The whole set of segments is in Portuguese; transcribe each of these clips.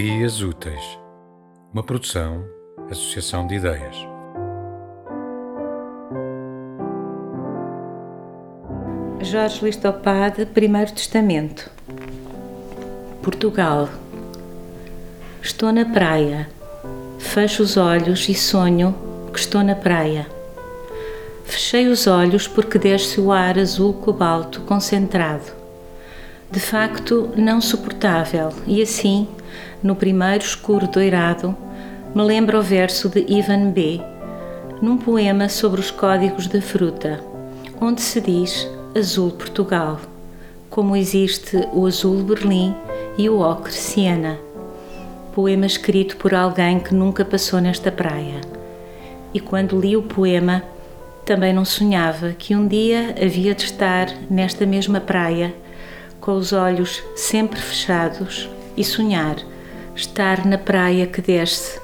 Ideias Úteis, uma produção, associação de ideias. Jorge Luís Topade, Primeiro Testamento. Portugal. Estou na praia. Fecho os olhos e sonho que estou na praia. Fechei os olhos porque desce o ar azul cobalto concentrado. De facto, não suportável, e assim, no primeiro escuro doirado, me lembra o verso de Ivan B., num poema sobre os códigos da fruta, onde se diz Azul Portugal, como existe o Azul Berlim e o Ocre Siena. Poema escrito por alguém que nunca passou nesta praia. E quando li o poema, também não sonhava que um dia havia de estar nesta mesma praia, com os olhos sempre fechados, e sonhar estar na praia que desce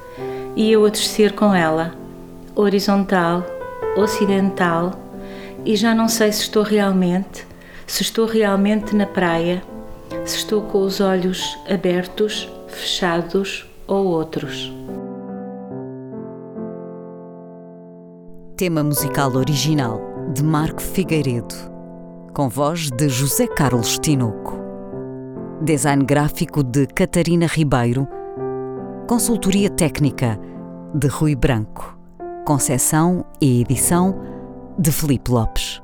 e eu a descer com ela, horizontal, ocidental, e já não sei se estou realmente, se estou realmente na praia, se estou com os olhos abertos, fechados ou outros. Tema musical original de Marco Figueiredo, com voz de José Carlos Tinoco. Design gráfico de Catarina Ribeiro. Consultoria técnica de Rui Branco. Concessão e edição de Felipe Lopes.